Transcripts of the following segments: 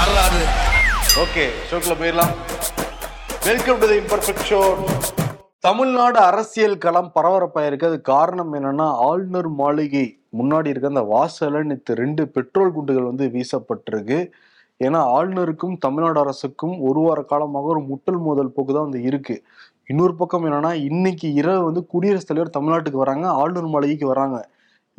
வரலாறு ஓகே ஷோக்கில் போயிடலாம். Welcome to the imperfect show Tamil Nadu அரசியல் களம் பரபரப்பாக இருக்கு அது காரணம் என்னன்னா ஆளுநர் மாளிகை முன்னாடி இருக்க அந்த வாசலன் நேற்று ரெண்டு பெட்ரோல் குண்டுகள் வந்து வீசப்பட்டிருக்கு. ஏன்னா ஆளுநருக்கும் தமிழ்நாடு அரசுக்கும் ஒரு வார காலமாக ஒரு முட்டல் மோதல் போக்கு தான் வந்து இருக்கு. இன்னொரு பக்கம் என்னன்னா இன்னைக்கு இரவு வந்து குடியரசுத் தலைவர் தமிழ்நாட்டுக்கு வராங்க ஆளுநர் மாளிகைக்கு வராங்க.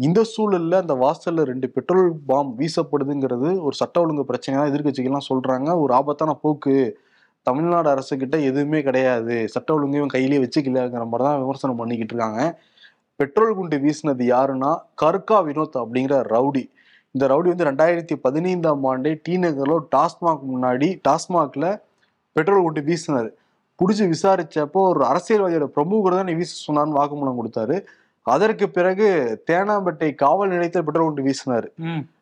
இந்த சூழல்ல அந்த வாசல்ல ரெண்டு பெட்ரோல் பாம் வீசப்படுதுங்கிறது ஒரு சட்ட ஒழுங்கு பிரச்சனையா எதிர்கட்சிகள்லாம் சொல்றாங்க. ஒரு ஆபத்தான போக்கு தமிழ்நாடு அரசு கிட்ட எதுவுமே கிடையாது. சட்ட ஒழுங்கையும் கையிலேயே வச்சுக்கலங்கிற மாதிரி தான் விமர்சனம் பண்ணிக்கிட்டு இருக்காங்க. பெட்ரோல் குண்டு வீசினது யாருன்னா கர்கா வினோத் அப்படிங்கிற ரவுடி. இந்த ரவுடி வந்து ரெண்டாயிரத்தி பதினைந்தாம் ஆண்டே டி நகரில் டாஸ்மாக் முன்னாடி டாஸ்மாக்ல பெட்ரோல் குண்டு வீசினார். பிடிச்சி விசாரிச்சப்போ ஒரு அரசியல்வாதியோட பிரமுகர் தான் நீ வீச சொன்னான்னு வாக்குமூலம் கொடுத்தாரு. அதற்கு பிறகு தேனாம்பேட்டை காவல் நிலையத்தில் பெட்ரோல் குண்டு வீசினாரு.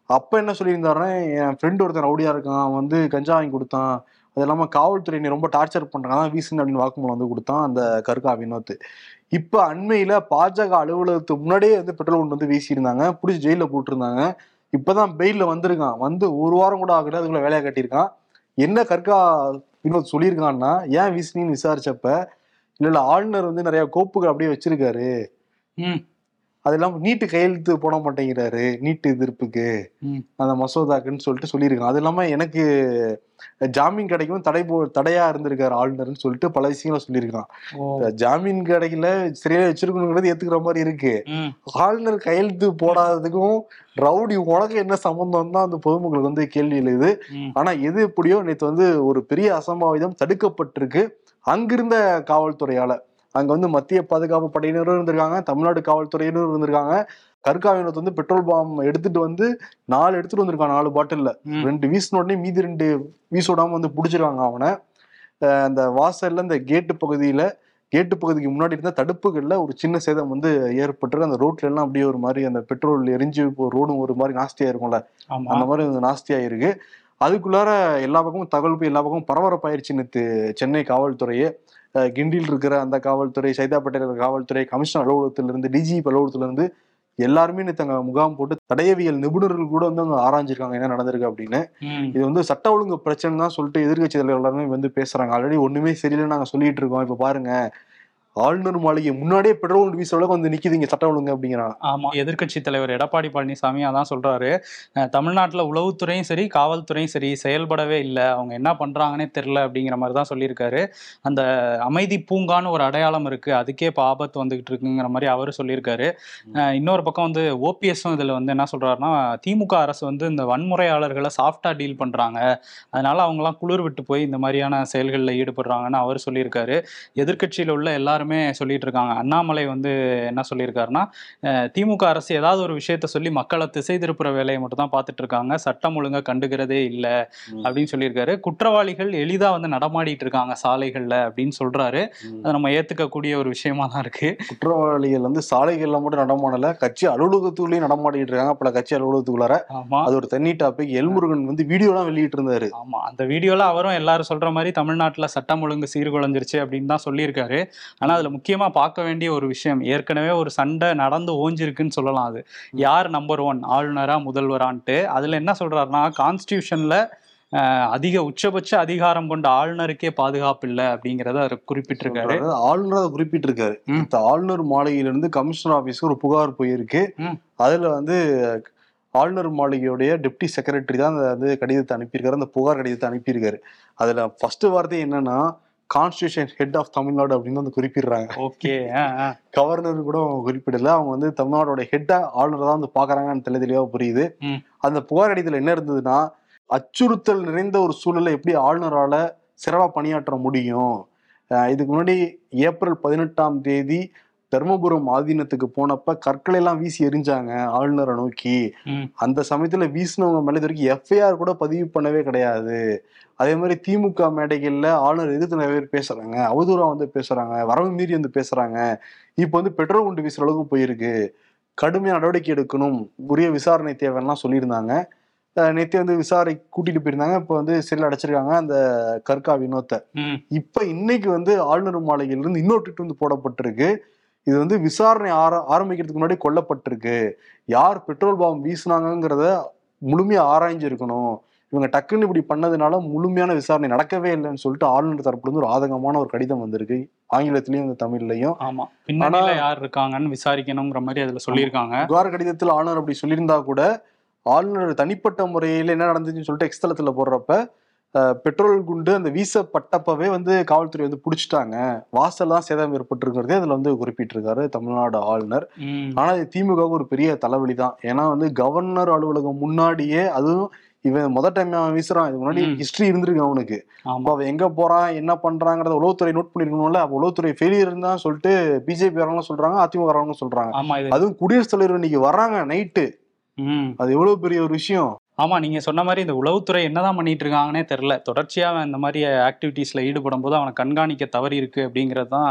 அப்ப என்ன சொல்லியிருந்தாருன்னா என் ஃப்ரெண்டு ஒருத்தன் ரவுடியா இருக்கான் வந்து கஞ்சா வாங்கி கொடுத்தான். அது இல்லாம காவல்துறை நீ ரொம்ப டார்ச்சர் பண்றாங்க. வீசுன்னு அப்படின்னு வாக்குமூலம் வந்து கொடுத்தான் அந்த கருக்கா வினோத் இப்ப அண்மையில பாஜக அலுவலகத்துக்கு முன்னாடியே வந்து பெட்ரோல் குண்டு வந்து வீசியிருந்தாங்க. பிடிச்சி ஜெயில போட்டிருந்தாங்க. இப்பதான் பெயில்ல வந்திருக்கான். வந்து ஒரு வாரம் கூட ஆகல அதுக்குள்ள வேலையை கட்டியிருக்கான். என்ன கற்கா வினோத் சொல்லியிருக்கான்னா ஏன் வீசினின்னு விசாரிச்சப்ப இல்ல இல்ல ஆளுநர் வந்து நிறைய கோப்புகள் அப்படியே வச்சிருக்காரு. அது இல்லாம நீட்டு கையெழுத்து போட மாட்டேங்கிறாரு. நீட்டு எதிர்ப்புக்கு. அந்த மசோதாக்குன்னு சொல்லிட்டு சொல்லியிருக்காங்க. அது இல்லாம எனக்கு ஜாமீன் கிடைக்கும் தடை போ தடையா இருந்திருக்காரு ஆளுநர்னு சொல்லிட்டு பல விஷயங்களை சொல்லியிருக்கான். ஜாமீன் கிடைக்கல சரியா வச்சிருக்கணுங்கிறது ஏத்துக்கிற மாதிரி இருக்கு. ஆளுநர் கையெழுத்து போடாததுக்கும் ரவுடி உனக்கு என்ன சம்பந்தம் தான் அந்த பொதுமக்களுக்கு வந்து கேள்வி எழுது. ஆனா எது எப்படியோ நேற்று வந்து ஒரு பெரிய அசம்பாவிதம் தடுக்கப்பட்டிருக்கு அங்கிருந்த காவல்துறையால. அங்க வந்து மத்திய பாதுகாப்பு படையினரும் இருந்திருக்காங்க தமிழ்நாடு காவல்துறையினரும் இருந்திருக்காங்க. கற்காவினத்தை வந்து பெட்ரோல் பாம் எடுத்துட்டு வந்து நாலு எடுத்துட்டு வந்திருக்கான் நாலு பாட்டில்ல. ரெண்டு வீசின உடனே மீதி ரெண்டு வீசோடாம வந்து பிடிச்சிருக்காங்க அவனை. அந்த வாசல்ல இந்த கேட்டு பகுதியில கேட்டு பகுதிக்கு முன்னாடி இருந்த தடுப்புகள்ல ஒரு சின்ன சேதம் வந்து ஏற்பட்டு அந்த ரோட்ல எல்லாம் அப்படியே ஒரு மாதிரி அந்த பெட்ரோல் எரிஞ்சு ரோடும் ஒரு மாதிரி நாஸ்தியா இருக்கும்ல அந்த மாதிரி நாஸ்தியா இருக்கு அதுக்குள்ளார எல்லா பக்கமும் தகவல் போய் எல்லா பக்கமும் பரபரப்பாயிருச்சு நேற்று சென்னை காவல்துறையே. கிண்டியில் இருக்கிற அந்த காவல்துறை சைதாப்பேட்டையில் இருக்கிற காவல்துறை கமிஷனர் அலுவலகத்திலிருந்து டிஜிபி அலுவலகத்திலிருந்து எல்லாருமே அங்க முகாம் போட்டு தடயவியல் நிபுணர்கள் கூட வந்து அங்க ஆராய்ஞ்சிருக்காங்க என்ன நடந்திருக்கு அப்படின்னு. இது வந்து சட்ட ஒழுங்கு பிரச்சனை தான் சொல்லிட்டு எதிர்கட்சி தலைவர் எல்லாருமே வந்து பேசுறாங்க. ஆல்ரெடி ஒண்ணுமே சரியில்லை நாங்க சொல்லிட்டு இருக்கோம். இப்ப பாருங்க. ஆளுநர் மாளிகை முன்னாடியே பெட்ரோல் வீச அளவுக்கு வந்து நிக்குது இங்க சட்டம் ஒழுங்கு அப்படிங்கிறான் ஆமா எதிர்க்கட்சி தலைவர் எடப்பாடி பழனிசாமி அதான் சொல்றாரு. தமிழ்நாட்டுல உளவுத்துறையும் சரி காவல்துறையும் சரி செயல்படவே இல்லை. அவங்க என்ன பண்றாங்கன்னே தெரியல அப்படிங்கிற மாதிரி தான் சொல்லியிருக்காரு. அந்த அமைதி பூங்கான்னு ஒரு அடையாளம் இருக்கு. அதுக்கே இப்போ ஆபத்து வந்துகிட்டு இருக்குங்கிற மாதிரி அவரு சொல்லியிருக்காரு. இன்னொரு பக்கம் வந்து ஓபிஎஸும் இதுல வந்து என்ன சொல்றாருன்னா திமுக அரசு வந்து இந்த வன்முறையாளர்களை சாஃப்டா டீல் பண்றாங்க. அதனால அவங்கலாம் குளிர் விட்டு போய் இந்த மாதிரியான செயல்களில் ஈடுபடுறாங்கன்னு அவர் சொல்லியிருக்காரு. எதிர்க்கட்சியில் உள்ள எல்லா எல்லாருமே சொல்லிட்டு இருக்காங்க அண்ணாமலை வந்து என்ன சொல்லியிருக்காருன்னா திமுக அரசு ஏதாவது ஒரு விஷயத்த சொல்லி மக்களை திசை திருப்புற வேலையை மட்டும் தான் பார்த்துட்டு இருக்காங்க சட்டம் ஒழுங்கா கண்டுக்கிறதே இல்லை அப்படின்னு சொல்லியிருக்காரு. குற்றவாளிகள் எளிதா வந்து நடமாடிட்டு இருக்காங்க சாலைகள்ல அப்படின்னு சொல்றாரு. அதை நம்ம ஏத்துக்கக்கூடிய ஒரு விஷயமா தான் இருக்கு. குற்றவாளிகள் வந்து சாலைகள்ல மட்டும் நடமாடல. கட்சி அலுவலகத்துக்குள்ளேயும் நடமாடிட்டு இருக்காங்க பல கட்சி அலுவலகத்துக்குள்ளார அது ஒரு தனி டாபிக். எல்முருகன் வந்து வீடியோலாம் வெளியிட்டு இருந்தாரு ஆமா. அந்த வீடியோல அவரும் எல்லாரும் சொல்ற மாதிரி தமிழ்நாட்டுல சட்டம் ஒழுங்கு சீர்குலைஞ்சிருச்சு அப்படின்னு தான் சொல்லியிருக்காரு. ஆனா அதுல முக்கியமா பார்க்க வேண்டிய ஒரு விஷயம் ஏற்கனவே ஒரு சண்டை நடந்து ஓஞ்சிருக்குன்னு சொல்லலாம் அது. யார் நம்பர் ஒன் ஆளுநரா முதல்வரான்ட்டு. அதுல என்ன சொல்றாருன்னா கான்ஸ்டியூஷன்ல அதிக உச்சபட்ச அதிகாரம் கொண்ட ஆளுநருக்கே பாதுகாப்பு இல்லை அப்படிங்கறத அவர் குறிப்பிட்டிருக்காரு. ஆளுநர் அதை குறிப்பிட்டிருக்காரு. ஆளுநர் மாளிகையிலிருந்து கமிஷனர் ஆபீஸ்க்கு ஒரு புகார் போயிருக்கு. அதுல வந்து ஆளுநர் மாளிகையுடைய டெப்டி செக்ரட்டரி தான் அந்த வந்து கடிதத்தை அனுப்பியிருக்காரு. அந்த புகார் கடிதத்தை அனுப்பியிருக்காரு. அதுல ஃபர்ஸ்ட் வார்த்தை என்னன்னா கான்ஸ்டியூஷன் ஹெட் ஆஃப் தமிழ்நாடு அப்படின்னு வந்து குறிப்பிடுறாங்க. ஓகே கவர்னர் கூட குறிப்பிடல. அவங்க வந்து தமிழ்நாடோட ஹெட்டா ஆளுநர் தான் வந்து பாக்குறாங்கன்னு தெளி தெளிவா புரியுது. அந்த புகார் கடிதத்துல என்ன இருந்ததுன்னா அச்சுறுத்தல் நிறைந்த ஒரு சூழலை எப்படி ஆளுநரால சிறப்பா பணியாற்ற முடியும்? இதுக்கு முன்னாடி ஏப்ரல் பதினெட்டாம் தேதி தர்மபுரம் ஆதீனத்துக்கு போனப்ப கற்களை எல்லாம் வீசி எரிஞ்சாங்க ஆளுநரை நோக்கி. அந்த சமயத்துல வீசினவங்க மேல இது வரைக்கும் எஃப்ஐஆர் கூட பதிவு பண்ணவே கிடையாது. அதே மாதிரி திமுக மேடைகள்ல ஆளுநர் எதிர்த்து நிறைய பேர் பேசுறாங்க. அவதூறா வந்து பேசுறாங்க. வரவு மீறி வந்து பேசுறாங்க. இப்போ வந்து பெட்ரோல் குண்டு வீசுற அளவுக்கு போயிருக்கு. கடுமையான நடவடிக்கை எடுக்கணும். உரிய விசாரணை தேவைலாம் சொல்லியிருந்தாங்க. நேத்தே வந்து விசாரணை கூட்டிட்டு போயிருந்தாங்க. இப்போ வந்து சிறையில் அடைச்சிருக்காங்க அந்த கற்கா வினோத்தை. இப்ப இன்னைக்கு வந்து ஆளுநர் மாளிகையில இருந்து இன்னொரு ட்விட் வந்து போடப்பட்டிருக்கு. இது வந்து விசாரணை ஆர ஆரம்பிக்கிறதுக்கு முன்னாடி கொல்லப்பட்டிருக்கு. யார் பெட்ரோல் பாம் வீசினாங்கங்கிறத முழுமையா ஆராய்ஞ்சிருக்கணும். இவங்க டக்குன்னு இப்படி பண்ணதுனால முழுமையான விசாரணை நடக்கவே இல்லைன்னு சொல்லிட்டு ஆளுநர் தரப்புல இருந்து ஒரு ஆதங்கமான ஒரு கடிதம் வந்திருக்கு. ஆங்கிலத்திலயும் இந்த தமிழ்லையும். ஆமா. பின்னணியில யார் இருக்காங்கன்னு விசாரிக்கணுங்கிற மாதிரி அதுல சொல்லியிருக்காங்க. புகார் கடிதத்தில் ஆளுநர் அப்படி சொல்லியிருந்தா கூட ஆளுநர் தனிப்பட்ட முறையில் என்ன நடந்துச்சுன்னு சொல்லிட்டு எக்ஸ்தலத்துல போடுறப்ப பெட்ரோல் குண்டு அந்த வீசப்பட்டப்பவே வந்து காவல்துறை வந்து பிடிச்சிட்டாங்க. வாசல் தான் சேதம் ஏற்பட்டிருக்கிறதே அதுல வந்து குறிப்பிட்டிருக்காரு தமிழ்நாடு ஆளுநர். ஆனா இது திமுகவுக்கு ஒரு பெரிய தலைவலி தான். ஏன்னா வந்து கவர்னர் அலுவலகம் முன்னாடியே அதுவும் இவன் முத டைம் அவன் வீசுறான். இது முன்னாடி. ஹிஸ்டரி இருந்திருக்கு அவனுக்கு. அப்ப அவன் எங்க போறான் என்ன பண்றாங்கறத உளவுத்துறை நோட் பண்ணிருக்கணும்ல. அப்ப உளவுத்துறை ஃபெயிலியர் தான் சொல்லிட்டு பிஜேபி வரவங்க சொல்றாங்க அதிமுக வரவங்க சொல்றாங்க. அதுவும் குடியரசுத் தலைவர் இன்னைக்கு வர்றாங்க நைட்டு அது எவ்வளவு பெரிய ஒரு விஷயம். ஆமா நீங்க சொன்ன மாதிரி இந்த உளவுத்துறை என்னதான் பண்ணிட்டு இருக்காங்கன்னே தெரியல. தொடர்ச்சியா அவன் இந்த மாதிரி ஆக்டிவிட்டீஸ்ல ஈடுபடும் போது அவனை கண்காணிக்க தவறி இருக்கு அப்படிங்கிறது தான்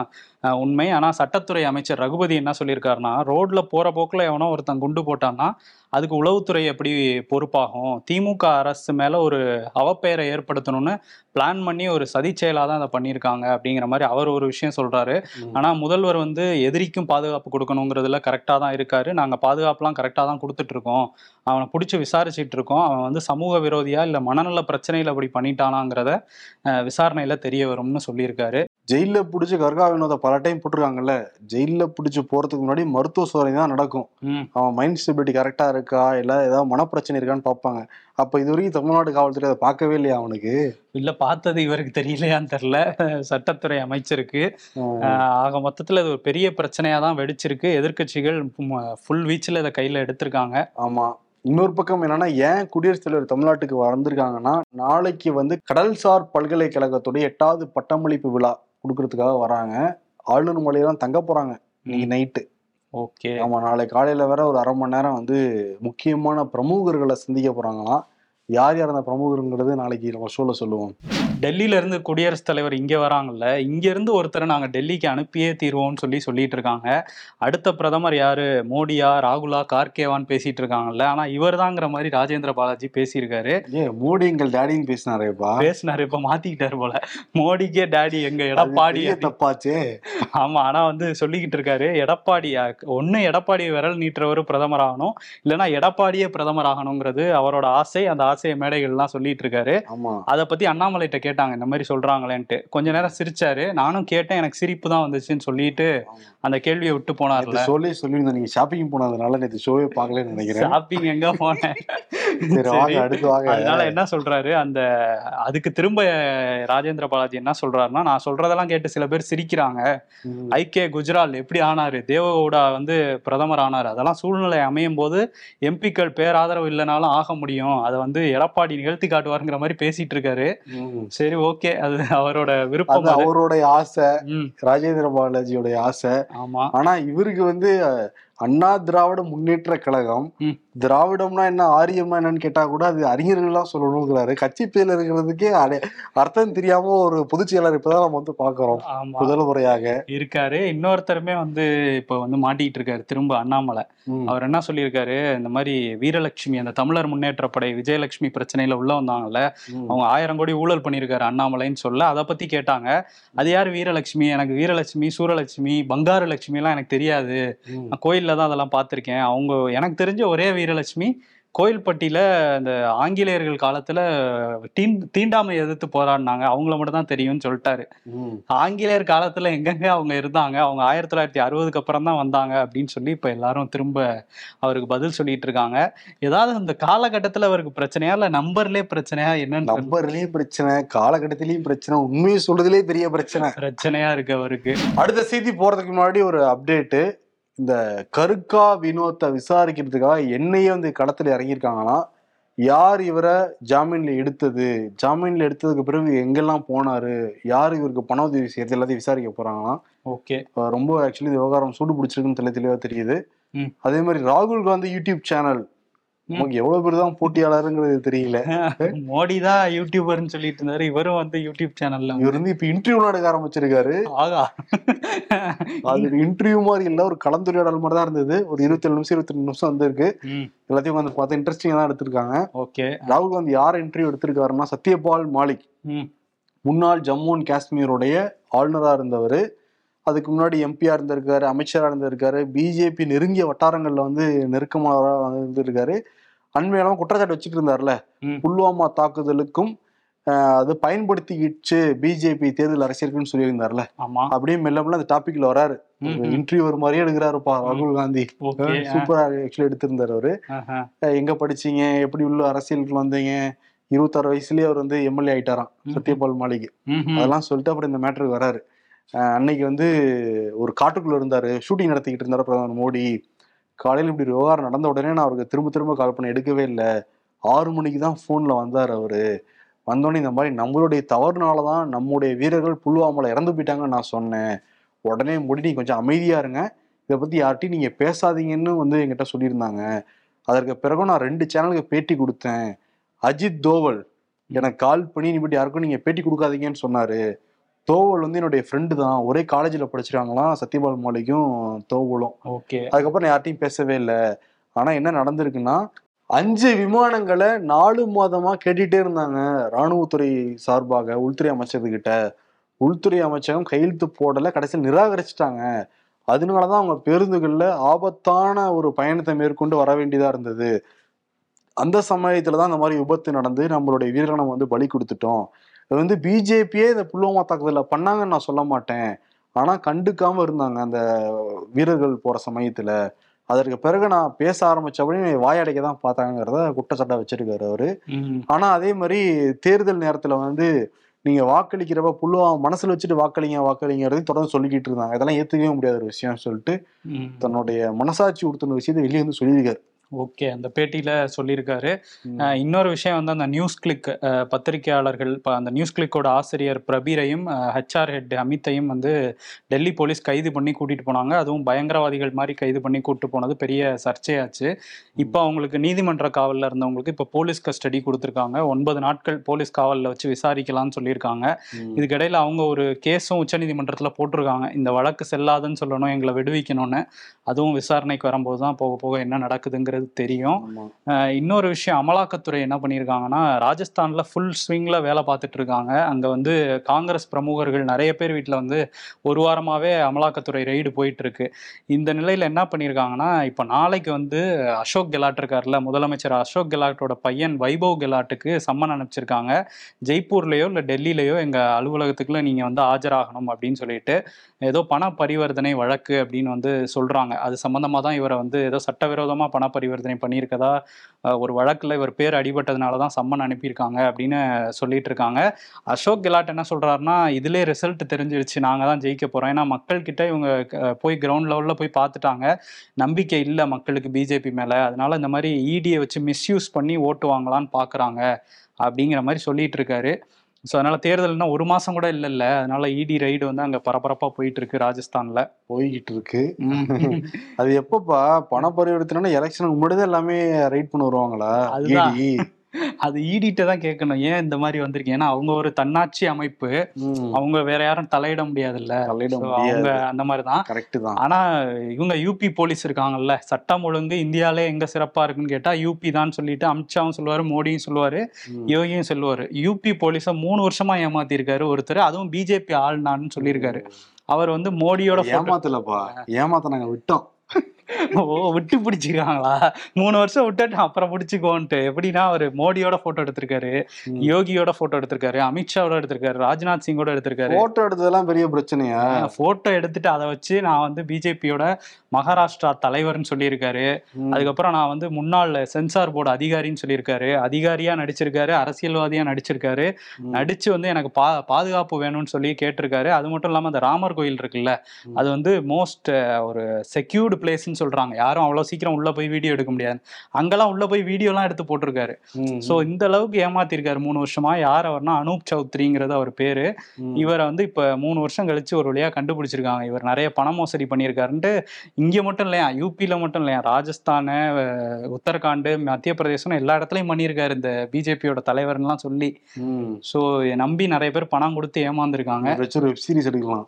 உண்மை. ஆனா சட்டத்துறை அமைச்சர் ரகுபதி என்ன சொல்லியிருக்காருன்னா ரோட்ல போற போக்குல எவனோ ஒருத்தன் குண்டு போட்டான்னா அதுக்கு உளவுத்துறை எப்படி பொறுப்பாகும்? திமுக அரசு மேல ஒரு அவப்பெயரை ஏற்படுத்தணும்னு பிளான் பண்ணி ஒரு சதி செயலா தான் அதை பண்ணியிருக்காங்க அப்படிங்கிற மாதிரி அவர் ஒரு விஷயம் சொல்றாரு. ஆனா முதல்வர் வந்து எதிரிக்கும் பாதுகாப்பு கொடுக்கணுங்கிறதுல கரெக்டா தான் இருக்காரு. நாங்க பாதுகாப்புலாம் கரெக்டா தான் கொடுத்துட்டு இருக்கோம். அவனை பிடிச்சி விசாரிச்சுட்டு இருக்கோம் அவன் வந்து சமூக விரோதியா இல்ல மனநல பிரச்சனையில அப்படி பண்ணிட்டானாங்கிறத விசாரணையில தெரிய வரும்னு சொல்லியிருக்காரு. ஜெயில புடிச்சு கர்கா வினோத பல டைம் போட்டிருக்காங்கல்ல ஜெயில புடிச்சு போறதுக்கு முன்னாடி மருத்துவ சோதனை தான் நடக்கும். அவன் மைண்ட் ஸ்டெபிலிட்டி கரெக்டா இருக்கா? இல்ல ஏதாவது மனப்பிரச்சனை இருக்கான்னு பார்ப்பாங்க. அப்ப இது வரைக்கும் தமிழ்நாடு காவல்துறை அதை பார்க்கவே இல்லையா அவனுக்கு? இல்ல பார்த்தது இவருக்கு தெரியலையான்னு தெரியல. சட்டத்துறை அமைச்சருக்கு. ஆக மொத்தத்துல இது ஒரு பெரிய பிரச்சனையா தான் வெடிச்சிருக்கு. எதிர்க்கட்சிகள் ஃபுல் வீச்சில் இதை கையில எடுத்திருக்காங்க. ஆமா. இன்னொரு பக்கம் என்னன்னா ஏன் குடியரசுத் தலைவர் தமிழ்நாட்டுக்கு வந்திருக்காங்கன்னா நாளைக்கு வந்து கடல்சார் பல்கலைக்கழகத்துடைய எட்டாவது பட்டமளிப்பு விழா கொடுக்கறதுக்காக வராங்க. ஆளுநர் மலையெல்லாம் தங்க போறாங்க இன்னைக்கு நைட்டு. ஓகே. ஆமா நாளை காலையில வேற ஒரு அரை மணி நேரம் வந்து முக்கியமான பிரமுகர்களை சந்திக்க போறாங்களாம். யார் யார் அந்த பிரமுகருங்கிறது நாளைக்கு நம்ம ஷோல சொல்லுவோம். டெல்லியில இருந்து குடியரசுத் தலைவர் இங்க வராங்கல்ல இங்க இருந்து ஒருத்தரை நாங்க டெல்லிக்கு அனுப்பியே தீர்வோம்னு சொல்லி சொல்லிட்டு இருக்காங்க. அடுத்த பிரதமர் யாரு? மோடியா ராகுலா கார்கேவான்னு பேசிட்டு இருக்காங்கல்ல. ஆனா இவர்தாங்கிற மாதிரி ராஜேந்திர பாலாஜி பேசியிருக்காரு. ஏன் மோடி எங்கள் டேடின்னு பேசினாரேப்பா. பேசினாரு இப்ப மாத்திக்கிட்டாரு போல. மோடிக்கே டாடி எங்க எடப்பாடி தப்பாச்சே. ஆமா ஆனா வந்து சொல்லிக்கிட்டு இருக்காரு எடப்பாடி ஒண்ணு எடப்பாடி விரல் நீட்டுறவர் பிரதமர் ஆகணும் இல்லைன்னா எடப்பாடியே பிரதமர் ஆகணுங்கிறது அவரோட ஆசை. அந்த ஆசையை மேடைகள்லாம் சொல்லிட்டு இருக்காரு அதை பத்தி அண்ணாமலைகிட்ட கேட்டாங்க இந்த மாதிரி சொல்றாங்களேன்ட்டு. கொஞ்ச நேரம் சிரிச்சாரு. நானும் கேட்டேன் எனக்கு சிரிப்பு தான் வந்துச்சுன்னு சொல்லிட்டு அந்த கேள்வியை விட்டு போனார்ல. நேத்து ஷோலே சொல்லியிருந்தேன் நீங்க ஷாப்பிங் போனதுனால நேற்று ஷோவே பார்க்கலன்னு நினைக்கிறேன். ஷாப்பிங் எங்க போனேன்? சரி வாங்க சரி. அடுத்து வாங்க. அதனால என்ன சொல்றாரு அந்த அதுக்கு திரும்ப ராஜேந்திர பாலாஜி என்ன சொல்றாருன்னா நான் சொல்றதெல்லாம் கேட்டு சில பேர் சிரிக்கிறாங்க. ம். ஐகே குஜரால் எப்படி ஆனாரு? தேவகவுடா வந்து பிரதமர் ஆனாரு. அதெல்லாம் சூழ்நிலை அமையும் போது எம்பிக்கள் பேராதரவு இல்லைனாலும் ஆக முடியும். அதை வந்து எடப்பாடி நிகழ்த்தி காட்டுவாருங்கிற மாதிரி பேசிட்டு இருக்காரு. சரி ஓகே. அது அவரோட விருப்பம். அவருடைய ஆசை. ராஜேந்திர பாலாஜியோட ஆசை. ஆமா. ஆனா இவருக்கு வந்து அண்ணா திராவிட முன்னேற்ற கழகம். திராவிடம்னா என்ன ஆரியம்னா என்னன்னு கேட்டா கூட அது அறிஞர்கள்லாம் சொல்லணுங்கிறாரு. கட்சி பேர்ல இருக்கிறதுக்கே அர்த்தம் தெரியாம ஒரு பொதுச் செயலாளர் இப்பதான் நம்ம வந்து பாக்குறோம் முதல் முறையாக இருக்காரு. இன்னொருத்தருமே வந்து இப்ப வந்து மாட்டிக்கிட்டு இருக்காரு திரும்ப அண்ணாமலை. அவர் என்ன சொல்லியிருக்காரு? இந்த மாதிரி வீரலட்சுமி அந்த தமிழர் முன்னேற்றப்படை விஜயலட்சுமி பிரச்சனையில உள்ள வந்தாங்கல்ல. அவங்க ஆயிரம் கோடி ஊழல் பண்ணியிருக்காரு அண்ணாமலைன்னு சொல்ல அதை பத்தி கேட்டாங்க. அது யார் வீரலட்சுமி? எனக்கு வீரலட்சுமி சூரலட்சுமி பங்காரு லட்சுமி எல்லாம் எனக்கு தெரியாது. ம். கோயில்ல தான் அதெல்லாம் பார்த்திருக்கேன். அவங்க எனக்கு தெரிஞ்ச ஒரே வீரலட்சுமி கோயில்பட்டியில அந்த ஆங்கிலேயர்கள் காலத்துல தீண் தீண்டாமை எதிர்த்து போராடினாங்க. அவங்கள மட்டும் தான் தெரியும்னு சொல்லிட்டாரு. ஆங்கிலேயர் காலத்துல எங்கெங்க அவங்க இருந்தாங்க? அவங்க ஆயிரத்தி தொள்ளாயிரத்தி அறுபதுக்கு அப்புறம் தான் வந்தாங்க அப்படின்னு சொல்லி இப்ப எல்லாரும் திரும்ப அவருக்கு பதில் சொல்லிட்டு இருக்காங்க. ஏதாவது அந்த காலகட்டத்துல அவருக்கு பிரச்சனையா இல்ல நம்பர்லயே பிரச்சனையா என்னன்னு தெரியல. நம்பர்லயும் பிரச்சனை காலகட்டத்திலயும் பிரச்சனை உண்மையை சொல்றதுலயே பெரிய பிரச்சனை. பிரச்சனையா இருக்கு அவருக்கு. அடுத்த செய்தி போறதுக்கு முன்னாடி ஒரு அப்டேட்டு. இந்த கருக்கா வினோத்தை விசாரிக்கிறதுக்காக என்னையே வந்து களத்துல இறங்கியிருக்காங்களாம் யார் இவரை ஜாமீன்ல எடுத்தது? ஜாமீன்ல எடுத்ததுக்கு பிறகு எங்கெல்லாம் போனாரு? யார் இவருக்கு பண உதவி செய்யறது? எல்லாத்தையும் விசாரிக்க போறாங்களாம் ஓகே. ரொம்ப ஆக்சுவலி இந்த விவகாரம் சூடு பிடிச்சிருக்குன்னு தெளிவா தெளிவா தெரியுது. அதே மாதிரி ராகுல் காந்தி யூடியூப் சேனல் நமக்கு எவ்வளவு பேர் தான் போட்டியாளருங்கிறது தெரியல. மோடி தான் யூடியூபர்னு சொல்லிட்டு இருந்தாரு. இவரும் வந்து யூடியூப் சேனல்ல இவர் வந்து இப்ப இன்டர்வியூ நடக்க ஆரம்பிச்சிருக்காரு. ஆகா. அது இன்டர்வியூ மாதிரி இல்ல ஒரு கலந்துரையாடல் மாதிரி தான் இருந்தது. ஒரு இருபத்தேழு நிமிஷம் இருபத்தி ரெண்டு நிமிஷம் வந்திருக்கு. எல்லாத்தையும் வந்து பார்த்து இன்ட்ரெஸ்டிங்கா தான் எடுத்திருக்காங்க. ஓகே. ராகுல் காந்தி யார் இன்டர்வியூ எடுத்திருக்காருன்னா சத்யபால் மாலிக். முன்னாள் ஜம்மு அண்ட் காஷ்மீருடைய ஆளுநரா இருந்தவர். அதுக்கு முன்னாடி எம்பியா இருந்திருக்காரு அமைச்சரா இருந்திருக்காரு பிஜேபி நெருங்கிய வட்டாரங்கள்ல வந்து நெருக்கமானவராக இருந்திருக்காரு. அண்மையிலாம குற்றச்சாட்டு வச்சுட்டு இருந்தார்ல. புல்வாமா தாக்குதலுக்கும் அது பயன்படுத்திக்கிச்சு பிஜேபி தேர்தல் அரசியலுக்குன்னு சொல்லியிருந்தார்ல. ஆமா. அப்படியே மெல்ல மெல்ல அந்த டாபிக்ல வராரு. இன்டர்வியூ ஒரு மாதிரியே எடுக்கிறாருப்பா ராகுல் காந்தி. சூப்பரா ஆக்சுவலி எடுத்திருந்தாரு அவரு. எங்க படிச்சீங்க? எப்படி உள்ள அரசியலுக்கு வந்தீங்க? இருபத்தாறு வயசுலயே அவர் வந்து எம்எல்ஏ ஆயிட்டாராம். சத்யபால் மாளிகை. அதெல்லாம் சொல்லிட்டு அப்புறம் இந்த மேட்டருக்கு வராரு. அன்னைக்கு வந்து ஒரு காட்டுக்குள்ள இருந்தாரு. ஷூட்டிங் நடத்திக்கிட்டு இருந்தாரு பிரதமர் மோடி. காலையில் இப்படி விவகாரம் நடந்த உடனே நான் அவருக்கு திரும்ப திரும்ப கால் பண்ண எடுக்கவே இல்லை. ஆறு மணிக்கு தான் ஃபோனில் வந்தார் அவர். வந்தோடனே இந்த மாதிரி நம்மளுடைய தவறுனால தான் நம்முடைய வீரர்கள் புல்வாமால இறந்து போயிட்டாங்கன்னு நான் சொன்னேன். உடனே மோடி நீ கொஞ்சம் அமைதியாக இருங்க. இதை பற்றி யார்ட்டையும் நீங்கள் பேசாதீங்கன்னு வந்து என்கிட்ட சொல்லியிருந்தாங்க. அதற்கு பிறகு நான் ரெண்டு சேனலுக்கு பேட்டி கொடுத்தேன். அஜித் தோவல் எனக்கு கால் பண்ணி நீ யாருக்கும் நீங்கள் பேட்டி கொடுக்காதீங்கன்னு சொன்னார். தோவல் வந்து என்னுடைய ஃப்ரெண்டு தான். ஒரே காலேஜில் படிச்சிருக்காங்களாம் சத்யபால் மாலிக்கும் தோவலும். ஓகே. அதுக்கப்புறம் நான் யார்ட்டையும் பேசவே இல்லை. ஆனா என்ன நடந்திருக்குன்னா அஞ்சு விமானங்களை நாலு மாதமா கேட்டுட்டே இருந்தாங்க ராணுவத்துறை சார்பாக உள்துறை அமைச்சர்கிட்ட. உள்துறை அமைச்சகம் கையெழுத்து போடல கடைசியில் நிராகரிச்சிட்டாங்க. அதனாலதான் அவங்க பேருந்துகள்ல ஆபத்தான ஒரு பயணத்தை மேற்கொண்டு வர வேண்டியதா இருந்தது. அந்த சமயத்துல தான் இந்த மாதிரி விபத்து நடந்து நம்மளுடைய வீரரை நம்ம வந்து பலி கொடுத்துட்டோம். இது வந்து பிஜேபியே இந்த புல்வாமா தாக்குதல பண்ணாங்கன்னு நான் சொல்ல மாட்டேன். ஆனா கண்டுக்காம இருந்தாங்க அந்த வீரர்கள் போற சமயத்துல. அதற்கு பிறகு நான் பேச ஆரம்பிச்சபடி வாயடைக்க தான் பார்த்தாங்கிறத குற்றச்சாட்டா வச்சிருக்காரு அவரு. ஆனா அதே மாதிரி தேர்தல் நேரத்துல வந்து நீங்க வாக்களிக்கிறப்ப புல்வாமா மனசுல வச்சுட்டு வாக்களிங்க வாக்களிங்கிறதையும் தொடர்ந்து சொல்லிக்கிட்டு இருந்தாங்க. இதெல்லாம் ஏத்துக்கவே முடியாத ஒரு விஷயம் சொல்லிட்டு. தன்னுடைய மனசாட்சி உறுத்தின விஷயத்தை வெளியே வந்து சொல்லியிருக்காரு. ஓகே. அந்த பேட்டியில சொல்லியிருக்காரு. இன்னொரு விஷயம் வந்து அந்த நியூஸ் கிளிக் பத்திரிகையாளர்கள் இப்போ அந்த நியூஸ் கிளிக்கோட ஆசிரியர் பிரபீரையும் ஹெச்ஆர் ஹெட் அமித்தையும் வந்து டெல்லி போலீஸ் கைது பண்ணி கூட்டிட்டு போனாங்க. அதுவும் பயங்கரவாதிகள் மாதிரி கைது பண்ணி கூட்டு போனது பெரிய சர்ச்சையாச்சு. இப்போ அவங்களுக்கு நீதிமன்ற காவலில் இருந்தவங்களுக்கு இப்போ போலீஸ் கஸ்டடி கொடுத்துருக்காங்க. ஒன்பது நாட்கள் போலீஸ் காவலில் வச்சு விசாரிக்கலாம்னு சொல்லியிருக்காங்க. இதுக்கிடையில அவங்க ஒரு கேஸும் உச்சநீதிமன்றத்தில் போட்டிருக்காங்க. இந்த வழக்கு செல்லாதுன்னு சொல்லணும் எங்களை விடுவிக்கணும்னு. அதுவும் விசாரணைக்கு வரும்போது தான் போக போக என்ன நடக்குதுங்கிறது தெரியும். இன்னொரு விஷயம் அமலாக்கத்துறை என்ன பண்ணியிருக்காங்கன்னா ராஜஸ்தான்ல ஃபுல் ஸ்விங்ல வேலை பார்த்துட்டு இருக்காங்க அங்க வந்து காங்கிரஸ் பிரமுகர்கள் நிறைய பேர் வீட்டில் வந்து ஒரு வாரமாவே அமலாக்கத்துறை ரெய்டு போயிட்டு இருக்கு இந்த நிலையில என்ன பண்ணியிருக்காங்கன்னா இப்போ நாளைக்கு வந்து அசோக் கெலாட் இருக்கார்ல முதலமைச்சர் அசோக் கெலாட்டோட பையன் வைபவ் கெலாட்டுக்கு சம்மன் அனுப்பிச்சிருக்காங்க. ஜெய்ப்பூர்லயோ இல்லை டெல்லியிலயோ எங்க அலுவலகத்துக்குள்ள நீங்க வந்து ஆஜராகணும் அப்படின்னு சொல்லிட்டு ஏதோ பண பரிவர்த்தனை வழக்கு அப்படின்னு வந்து சொல்றாங்க. அது சம்பந்தமா தான் இவரை வந்து ஏதோ சட்டவிரோதமா பண பரிவர்த்தனை பண்ணியிருக்கதா? ஒரு வழக்கில் இவர் பேர் அடிபட்டதுனால தான் சம்மன் அனுப்பியிருக்காங்க அப்படின்னு சொல்லிட்டு இருக்காங்க அசோக் கெலாட் என்ன சொல்கிறாருன்னா இதிலே ரிசல்ட் தெரிஞ்சிருச்சு. நாங்கள் தான் ஜெயிக்க போகிறோம் ஏன்னா மக்கள்கிட்ட இவங்க போய் கிரவுண்ட் லெவலில் போய் பார்த்துட்டாங்க. நம்பிக்கை இல்லை மக்களுக்கு பிஜேபி மேலே. அதனால இந்த மாதிரி இடியை வச்சு மிஸ்யூஸ் பண்ணி ஓட்டு வாங்கலாம்னு பார்க்குறாங்க அப்படிங்கிற மாதிரி சொல்லிட்டு இருக்காரு ஸோ அதனால தேர்தல் இன்னும் ஒரு மாசம் கூட இல்லைல்ல. அதனால இடி ரைடு வந்து அங்க பரபரப்பா போயிட்டு இருக்கு ராஜஸ்தான்ல. போய்கிட்டு இருக்கு. அது எப்பப்பா பண பரிவர்த்தனை எலெக்ஷனுக்கு முன்னாடி எல்லாமே ரைட் பண்ண வருவாங்களா? அது ஈடிட்ட தான் கேட்கணும். ஏன் இந்த மாதிரி வந்திருக்கு? ஏன்னா அவங்க ஒரு தன்னாட்சி அமைப்பு. அவங்க வேற யாரும் தலையிட முடியாது. அவங்க அந்த மாதிரி தான். கரெக்ட் தான். ஆனா இவங்க யூபி போலீஸ் இருக்காங்கல்ல. சட்டம் ஒழுங்கு இந்தியாலே எங்க சிறப்பா இருக்குன்னு கேட்டா யூபி தான் சொல்லிட்டு அமித்ஷாவும் சொல்லுவாரு மோடியும் சொல்லுவாரு. யோகியும் சொல்லுவாரு. யூபி போலீஸை மூணு வருஷமா ஏமாத்திருக்காரு ஒருத்தர். அதுவும் பிஜேபி ஆள்னான்னு சொல்லியிருக்காரு. அவர் வந்து மோடியோட ஏமாத்தலப்பா. ஏமாத்த நாங்க விட்டோம். ஓ விட்டு பிடிச்சிருக்காங்களா மூணு வருஷம் விட்டுட்டு அப்புறம் பிடிச்சிக்கோன்ட்டு எப்படின்னா அவர் மோடியோட போட்டோ எடுத்திருக்காரு. யோகியோட போட்டோ எடுத்திருக்காரு அமித்ஷாவோட எடுத்திருக்காரு ராஜ்நாத் சிங்கோட எடுத்திருக்காரு போட்டோ எடுத்ததெல்லாம் பெரிய பிரச்சனையா போட்டோ எடுத்துட்டு அதை வச்சு நான் வந்து பிஜேபியோட மகாராஷ்டிரா தலைவர்னு சொல்லியிருக்காரு. அதுக்கப்புறம் நான் வந்து முன்னாள் சென்சார் போர்டு அதிகாரின்னு சொல்லியிருக்காரு அதிகாரியா நடிச்சிருக்காரு அரசியல்வாதியா நடிச்சிருக்காரு. நடிச்சு வந்து எனக்கு பா பாதுகாப்பு வேணும்னு சொல்லி கேட்டிருக்காரு அது மட்டும் இல்லாம அந்த ராமர் கோயில் இருக்குல்ல. அது வந்து மோஸ்ட் ஒரு செக்யூர்டு பிளேஸ்ன்னு சொல்றாங்க. யாரும் அவ்வளவு சீக்கிரம் உள்ள போய் வீடியோ எடுக்க முடியாது. அங்கெல்லாம் உள்ள போய் வீடியோலாம் எடுத்து போட்டிருக்காரு. சோ இந்த அளவுக்கு ஏமாத்திருக்காரு. மூணு வருஷமா யார் அவர்னா அனூப் சௌத்ரிங்கிறது அவர் பேரு. இவரை வந்து இப்ப மூணு வருஷம் கழிச்சு ஒரு வழியா கண்டுபிடிச்சிருக்காங்க. இவர் நிறைய பண மோசடி பண்ணியிருக்காருன்ட்டு இங்க மட்டும் இல்லையா யூபியில மட்டும் இல்லையா ராஜஸ்தான் உத்தரகாண்ட் மத்திய பிரதேசம் எல்லா இடத்துலயும் பண்ணியிருக்காரு இந்த பிஜேபியோட தலைவர்லாம் சொல்லி. ஸோ நம்பி நிறைய பேர் பணம் கொடுத்து ஏமாந்துருக்காங்க. வச்சு ஒரு வெப் சீரிஸ் எடுக்கலாம்.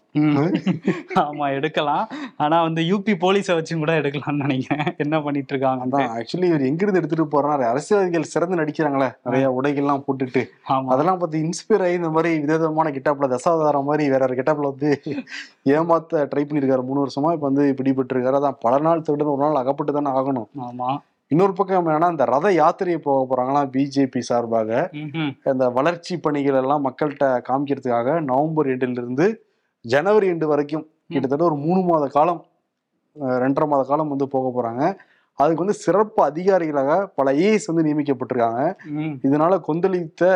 ஆமா எடுக்கலாம். ஆனா வந்து யூபி போலீஸை வச்சும் கூட எடுக்கலாம்னு நினைக்கிறேன். என்ன பண்ணிட்டு இருக்காங்க அதான் ஆக்சுவலி இவர் எங்க இருந்து எடுத்துட்டு போறாரு? அரசியல்வாதிகள் சிறந்து நடிக்கிறாங்களே நிறைய உடைகள்லாம் போட்டுட்டு. அதெல்லாம் பார்த்து இன்ஸ்பயர் ஆகி இந்த மாதிரி விதவிதமான கிட்டாப்ல தசாவதாரம் மாதிரி வேற ஒரு கிட்டாப்ல வந்து ஏமாத்த ட்ரை பண்ணிருக்காரு மூணு வருஷமா இப்ப வந்து பிடிபட்டு இருக்காரு அதான் பல நாள் திருடன் ஒரு நாள் அகப்பட்டு தானே ஆகணும். ஆமா. இன்னொரு பக்கம் என்னன்னா இந்த ரத யாத்திரையை போக போறாங்களா பிஜேபி சார்பாக. இந்த வளர்ச்சி பணிகள் எல்லாம் மக்கள்கிட்ட காமிக்கிறதுக்காக நவம்பர் எண்டில் இருந்து ஜனவரி எண்டு வரைக்கும் கிட்டத்தட்ட ஒரு மூணு மாத காலம் ரெண்டரை மாத காலம் வந்து போக போறாங்க. அதுக்கு வந்து சிறப்பு அதிகாரிகளாக பல ஐஏஎஸ் வந்து நியமிக்கப்பட்டிருக்காங்க. இதனால கொந்தளித்த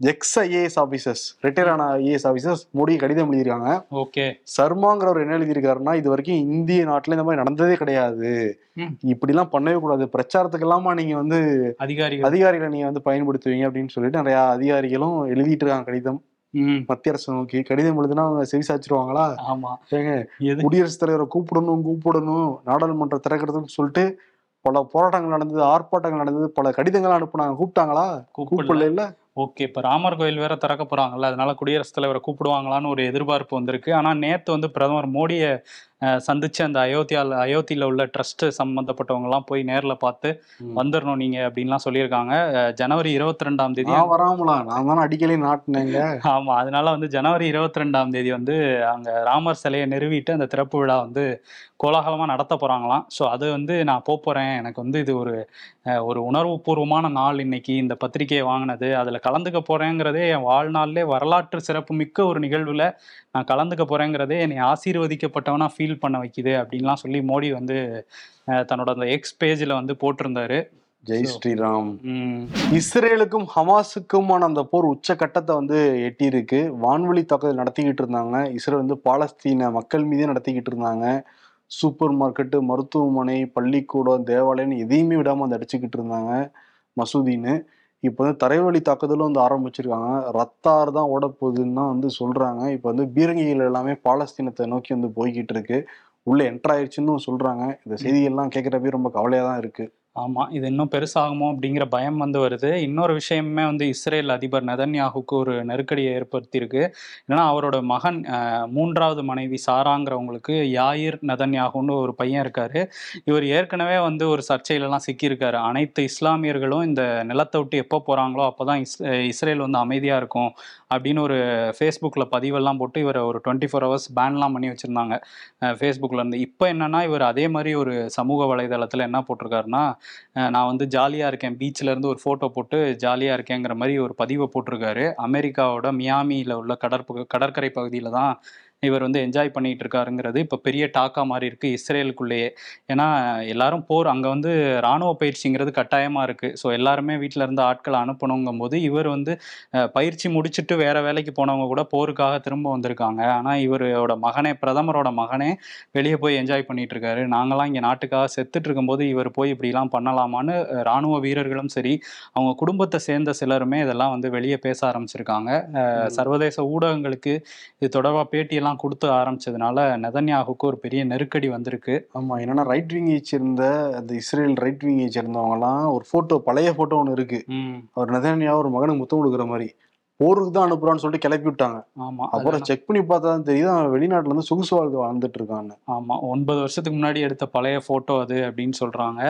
எக்ஸ் ஐஏஎஸ் ஆபீசர்ஸ் ரிட்டையர் ஆன ஐஏஎஸ் ஆபீசர்ஸ் மோடி கடிதம் எழுதியிருக்காங்க. ஓகே. சர்மாங்கிறவர் என்ன எழுதியிருக்காருன்னா இது வரைக்கும் இந்திய நாட்டுல இந்த மாதிரி நடந்ததே கிடையாது. இப்படிலாம் பண்ணவே கூடாது. பிரச்சாரத்துக்கு எல்லாமா நீங்க வந்து அதிகாரிகள். அதிகாரிகளை நீங்க வந்து பயன்படுத்துவீங்க அப்படின்னு சொல்லிட்டு நிறைய அதிகாரிகளும் எழுதிட்டு இருக்காங்க கடிதம். மத்திய அரசு நோக்கி கடிதம் எழுதுனா அவங்க செவிசாச்சிருவாங்களா ஆமா. ஏங்க குடியரசுத் தலைவரை கூப்பிடணும் கூப்பிடணும் நாடாளுமன்றம் திறக்கிறதுன்னு சொல்லிட்டு பல போராட்டங்கள் நடந்தது ஆர்ப்பாட்டங்கள் நடந்தது பல கடிதங்கள் அனுப்புனாங்க. கூப்பிட்டாங்களா? கூப்பிடல. கூப்பிடல இல்ல? ஓகே இப்ப ராமர் கோயில் வேற திறக்க போறாங்கல்ல அதனால குடியரசுத் தலைவரை கூப்பிடுவாங்களான்னு ஒரு எதிர்பார்ப்பு வந்திருக்கு. ஆனா நேத்து வந்து பிரதமர் மோடியை சந்திச்சு அந்த அயோத்தியால அயோத்தியில உள்ள ட்ரஸ்ட் சம்பந்தப்பட்டவங்க எல்லாம் போய் நேர்ல பார்த்து. வந்துடணும் நீங்க அப்படின்லாம் சொல்லியிருக்காங்க. ஜனவரி இருபத்தி ரெண்டாம் தேதி வராமலா? நான் தானே அடிக்கடி நாட்டினேங்க. ஆமா அதனால வந்து ஜனவரி இருபத்தி ரெண்டாம் தேதி வந்து அங்க ராமர் சிலையை நிறுவிட்டு அந்த திறப்பு விழா வந்து கோலாகலமா நடத்த போறாங்களாம். ஸோ அது வந்து நான் போப் போறேன். எனக்கு வந்து இது ஒரு ஒரு உணர்வுபூர்வமான நாள் இன்னைக்கு. இந்த பத்திரிகையை வாங்கினது அதுல கலந்துக்க போறேங்கிறதே என் வாழ்நாளிலே வரலாற்று சிறப்பு மிக்க ஒரு நிகழ்வுல நான் கலந்துக்க போறேங்கிறதே என்னை ஆசீர்வதிக்கப்பட்டவனா ஃபீல் பண்ண வைக்குது அப்படின்லாம் சொல்லி மோடி வந்து தன்னோட அந்த எக்ஸ் பேஜ்ல வந்து போட்டிருந்தாரு. ஜெய் ஸ்ரீராம். இஸ்ரேலுக்கும் ஹமாஸுக்குமான அந்த போர் உச்சக்கட்டத்தை வந்து எட்டியிருக்கு. வான்வழி தாக்குதல் நடத்திக்கிட்டு இருந்தாங்க. இஸ்ரேல் வந்து பாலஸ்தீன மக்கள் மீதே நடத்திக்கிட்டு இருந்தாங்க. சூப்பர் மார்க்கெட்டு மருத்துவமனை பள்ளிக்கூடம் தேவாலயம் எதையுமே விடாம வந்து அடிச்சுக்கிட்டு இருந்தாங்க மசூதின்னு. இப்போ வந்து தரைவழி தாக்குதலும் வந்து ஆரம்பிச்சிருக்காங்க. ரத்தார் தான் ஓட போகுதுன்னு தான் வந்து சொல்றாங்க. இப்போ வந்து பீரங்கிகள் எல்லாமே பாலஸ்தீனத்தை நோக்கி வந்து போய்கிட்டு இருக்கு. உள்ள என்டர் ஆயிடுச்சுன்னு சொல்றாங்க. இந்த செய்திகள்லாம் கேட்குறப்பே ரொம்ப கவலையா தான் இருக்கு. ஆமாம் இது இன்னும் பெருசாகுமோ அப்படிங்கிற பயம் வந்து வருது. இன்னொரு விஷயமே வந்து இஸ்ரேல் அதிபர் நெதன்யாகுக்கு ஒரு நெருக்கடியை ஏற்படுத்தியிருக்கு. ஏன்னா அவரோட மகன் மூன்றாவது மனைவி சாராங்கிறவங்களுக்கு யாயிர் நெதன்யாகுன்னு ஒரு பையன் இருக்கார். இவர் ஏற்கனவே வந்து ஒரு சர்ச்சையிலலாம் சிக்கியிருக்காரு. அனைத்து இஸ்லாமியர்களும் இந்த நிலத்தை விட்டு எப்போ போகிறாங்களோ அப்போ தான் இஸ் இஸ்ரேல் வந்து அமைதியாக இருக்கும் அப்படின்னு ஒரு ஃபேஸ்புக்கில் பதிவெல்லாம் போட்டு இவரை ஒரு டுவெண்ட்டி ஃபோர் ஹவர்ஸ் பேன்லாம் பண்ணி வச்சுருந்தாங்க. ஃபேஸ்புக்கில் இருந்து. இப்போ என்னென்னா இவர் அதே மாதிரி ஒரு சமூக வலைதளத்தில் என்ன போட்டிருக்காருன்னா நான் வந்து ஜாலியாக இருக்கேன். பீச்சில் இருந்து ஒரு ஃபோட்டோ போட்டு ஜாலியாக இருக்கேங்கிற மாதிரி ஒரு பதிவை போட்டிருக்காரு. அமெரிக்காவோட மியாமியில் உள்ள கடற்பு கடற்கரை பகுதியில் தான் இவர் வந்து என்ஜாய் பண்ணிட்டு இருக்காருங்கிறது இப்போ பெரிய டாக்கா மாதிரி இருக்கு இஸ்ரேலுக்குள்ளேயே. ஏன்னா எல்லாரும் போர் அங்கே வந்து ராணுவ பயிற்சிங்கிறது கட்டாயமாக இருக்கு. ஸோ எல்லாருமே வீட்டில் இருந்து ஆட்களை அனுப்பணுங்கும் போது இவர் வந்து பயிற்சி முடிச்சுட்டு வேற வேலைக்கு போனவங்க கூட போருக்காக திரும்ப வந்திருக்காங்க. ஆனால் இவரோட மகனே பிரதமரோட மகனே வெளியே போய் என்ஜாய் பண்ணிட்டு இருக்காரு நாங்களாம் இங்கே நாட்டுக்காக செத்துட்டு இருக்கும்போது இவர் போய் இப்படிலாம் பண்ணலாமான்னு அஹ், ராணுவ வீரர்களும் சரி அவங்க குடும்பத்தை சேர்ந்த சிலருமே இதெல்லாம் வந்து வெளியே பேச ஆரம்பிச்சிருக்காங்க. சர்வதேச ஊடகங்களுக்கு இது தொடர்பாக பேட்டியெல்லாம் கொடுத்து ஆரம்பிச்சதுனால நெதன்யாகுக்கு ஒரு பெரிய நெருக்கடி வந்திருக்கு. ஆமா என்னன்னா ரைட் விங்கை சேர்ந்த அந்த இஸ்ரேல் ரைட் விங்கை சேர்ந்தவங்க எல்லாம் ஒரு போட்டோ பழைய போட்டோ ஒன்று இருக்கு. அவர் நெதன்யா ஒரு மகனுக்கு முத்தம் கொடுக்குற மாதிரி. போருக்கு தான் அனுப்புறான்னு சொல்லிட்டு கிளப்பி விட்டாங்க. ஆமா அப்புறம் செக் பண்ணி பார்த்தா தான் தெரியுது. அவன் வெளிநாட்டுல இருந்து சொகுசு வாழ்க்கை வாழ்ந்துட்டு இருக்கான்னு. ஆமா ஒன்பது வருஷத்துக்கு முன்னாடி எடுத்த பழைய போட்டோ அது அப்படின்னு சொல்றாங்க.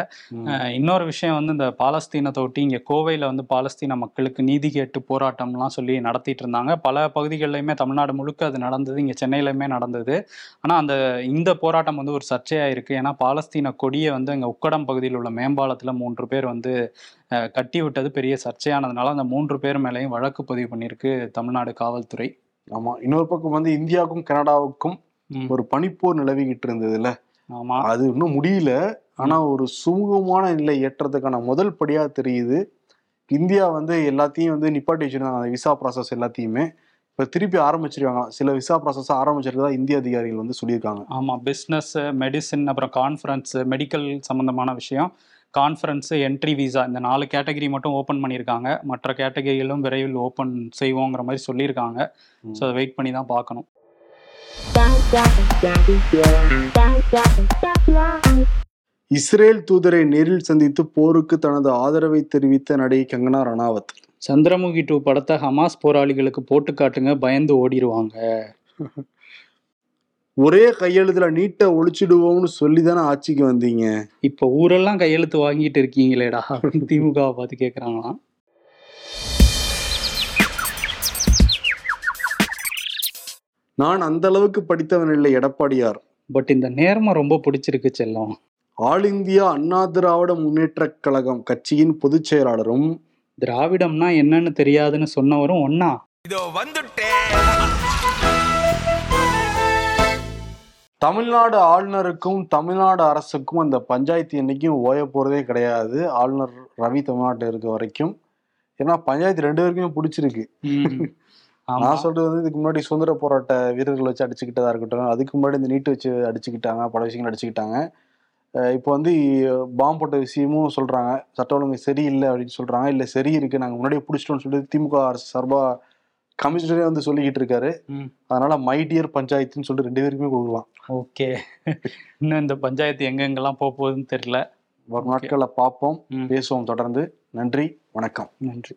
இன்னொரு விஷயம் வந்து இந்த பாலஸ்தீனத்தை ஒட்டி இங்க கோவையில வந்து பாலஸ்தீன மக்களுக்கு நீதி கேட்டு போராட்டம்லாம் சொல்லி நடத்திட்டு இருந்தாங்க. பல பகுதிகளிலுமே தமிழ்நாடு முழுக்க அது நடந்தது. இங்க சென்னையிலுமே நடந்தது. ஆனா அந்த இந்த போராட்டம் வந்து ஒரு சர்ச்சையா இருக்கு ஏன்னா பாலஸ்தீன கொடியை வந்து இங்க உக்கடம் பகுதியில் உள்ள மேம்பாலத்துல மூன்று பேர் வந்து கட்டி விட்டது பெரிய சர்ச்சையானதுனால அந்த மூன்று பேர் மேலேயும் வழக்கு பதிவு பண்ணியிருக்கு தமிழ்நாடு காவல்துறை. ஆமா. இன்னொரு பக்கம் வந்து இந்தியாவுக்கும் கனடாவுக்கும். ஒரு பனிப்போர் நிலவிக்கிட்டு இருந்ததுல ஆமா. அது இன்னும் முடியல. ஆனா ஒரு சுமூகமான நிலை ஏற்றதுக்கான முதல் படியா தெரியுது. இந்தியா வந்து எல்லாத்தையும் வந்து நிப்பாட்டி வச்சிருந்தாங்க. அந்த விசா ப்ராசஸ் எல்லாத்தையுமே. இப்ப திருப்பி ஆரம்பிச்சிருக்காங்க. சில விசா ப்ராசஸ் ஆரம்பிச்சிருக்கதா இந்திய அதிகாரிகள் வந்து சொல்லியிருக்காங்க. ஆமா. பிஸ்னஸ் மெடிசின் அப்புறம் கான்ஃபரன்ஸ் மெடிக்கல் சம்பந்தமான விஷயம். கான்ஃபரன்ஸ் என்ட்ரி விசா இந்த நாலு கேட்டகரி மட்டும் ஓப்பன் பண்ணியிருக்காங்க. மற்ற கேட்டகரிகளும் விரைவில் ஓப்பன் செய்வோங்கிற மாதிரி சொல்லியிருக்காங்க. ஸோ அதை வெயிட் பண்ணி தான் பார்க்கணும். இஸ்ரேல் தூதரை நேரில் சந்தித்து போருக்கு தனது ஆதரவை தெரிவித்த நடிகை கங்கனா ரணாவத். சந்திரமுகி டூ படத்தை ஹமாஸ் போராளிகளுக்கு போட்டு காட்டுங்க பயந்து ஓடிடுவாங்க ஒரே கையெழுத்துல நீட்டை ஒழிச்சிடுவோம்னு சொல்லி தானே ஆட்சிக்கு வந்தீங்க? இப்போ ஊரெல்லாம் கையெழுத்து வாங்கிட்டு இருக்கீங்களேடா அப்படின்னு திமுகவை பார்த்து கேட்குறாங்களாம் நான் அந்த அளவுக்கு படித்தவன் இல்லை எடப்பாடியார். பட் இந்த நேர்மை ரொம்ப பிடிச்சிருக்கு செல்லம். ஆல் இந்தியா அண்ணா திராவிட முன்னேற்றக் கழகம் கட்சியின் பொதுச் செயலாளரும் திராவிடம்னா என்னன்னு தெரியாதுன்னு சொன்னவரும் ஒன்னா இதோ வந்துட்டேன். தமிழ்நாடு ஆளுநருக்கும் தமிழ்நாடு அரசுக்கும் அந்த பஞ்சாயத்து என்னைக்கும் ஓய போறதே கிடையாது. ஆளுநர் ரவி தமிழ்நாட்டில் இருக்க வரைக்கும். ஏன்னா பஞ்சாயத்து ரெண்டு பேருக்குமே பிடிச்சிருக்கு. நான் சொல்றது வந்து இதுக்கு முன்னாடி சுதந்திர போராட்ட வீரர்கள் வச்சு அடிச்சுக்கிட்டதா இருக்கட்டும் அதுக்கு முன்னாடி இந்த நீட்டு வச்சு அடிச்சுக்கிட்டாங்க பல விஷயங்கள் அடிச்சுக்கிட்டாங்க. இப்போ வந்து பாம்பு போட்ட விஷயமும் சொல்றாங்க. சட்ட ஒழுங்கு சரியில்லை அப்படின்னு சொல்றாங்க. இல்ல சரி இருக்கு நாங்க முன்னாடியே பிடிச்சிட்டோம்னு சொல்லிட்டு திமுக அரசு சார்பா கமிஷனரே வந்து சொல்லிக்கிட்டு இருக்காரு. அதனால மை டியர் பஞ்சாயத்துன்னு சொல்லிட்டு ரெண்டு பேருக்குமே கொடுக்கலாம். ஓகே. இன்னும் இந்த பஞ்சாயத்து எங்கெங்கெல்லாம் போக போகுதுன்னு தெரியல. வரும் நாட்களில் பார்ப்போம். பேசுவோம் தொடர்ந்து. நன்றி வணக்கம். நன்றி.